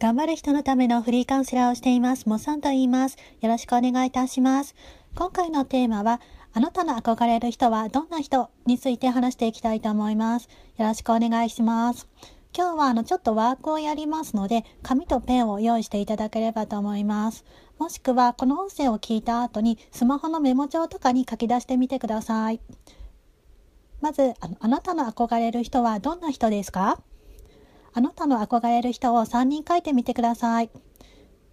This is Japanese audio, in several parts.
頑張る人のためのフリーカウンセラーをしています。もさんと言います。よろしくお願いいたします。今回のテーマは、あなたの憧れる人はどんな人について話していきたいと思います。よろしくお願いします。今日はあのちょっとワークをやりますので、紙とペンを用意していただければと思います。もしくはこの音声を聞いた後にスマホのメモ帳とかに書き出してみてください。まず、あのあなたの憧れる人はどんな人ですか？あなたの憧れる人を3人書いてみてください。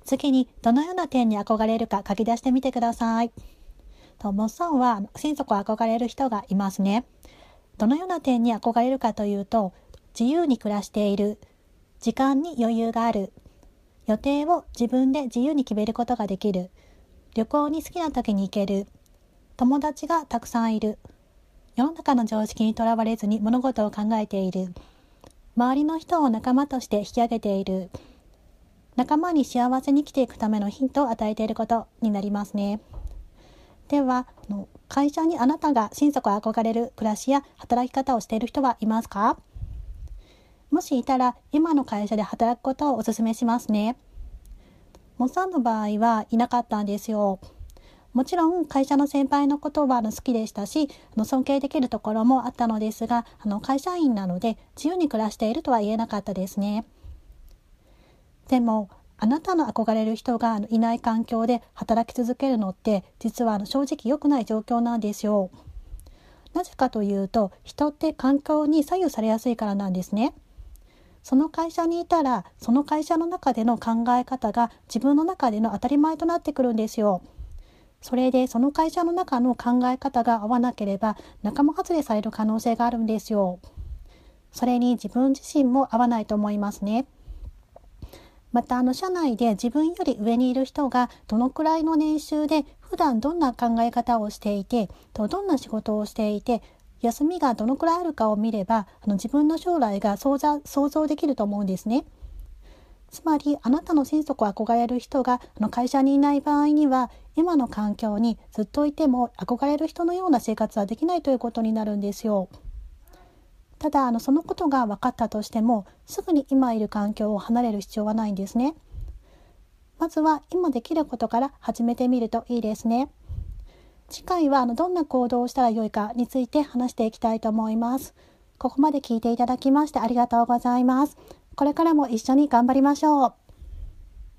次に、どのような点に憧れるか書き出してみてください。と、モッソンは心底憧れる人がいますね。どのような点に憧れるかというと、自由に暮らしている、時間に余裕がある、予定を自分で自由に決めることができる、旅行に好きな時に行ける、友達がたくさんいる、世の中の常識にとらわれずに物事を考えている、周りの人を仲間として引き上げている。仲間に幸せに生きていくためのヒントを与えていることになりますね。では会社にあなたが心底憧れる暮らしや働き方をしている人はいますか？もしいたら今の会社で働くことをお勧めしますね。モッサンの場合はいなかったんですよ。もちろん会社の先輩のことは好きでしたし尊敬できるところもあったのですがあの会社員なので自由に暮らしているとは言えなかったですね。でもあなたの憧れる人がいない環境で働き続けるのって実は正直良くない状況なんですよ。なぜかというと人って環境に左右されやすいからなんですね。その会社にいたらその会社の中での考え方が自分の中での当たり前となってくるんですよ。それでその会社の中の考え方が合わなければ仲間外れされる可能性があるんですよ。それに自分自身も合わないと思いますね。またあの社内で自分より上にいる人がどのくらいの年収で普段どんな考え方をしていてとどんな仕事をしていて休みがどのくらいあるかを見ればあの自分の将来が想像できると思うんですね。つまりあなたの心底憧れる人があの会社にいない場合には今の環境にずっといても憧れる人のような生活はできないということになるんですよ。ただあのそのことが分かったとしてもすぐに今いる環境を離れる必要はないんですね。まずは今できることから始めてみるといいですね。次回はあのどんな行動をしたらよいかについて話していきたいと思います。ここまで聞いていただきましてありがとうございます。これからも一緒に頑張りましょう。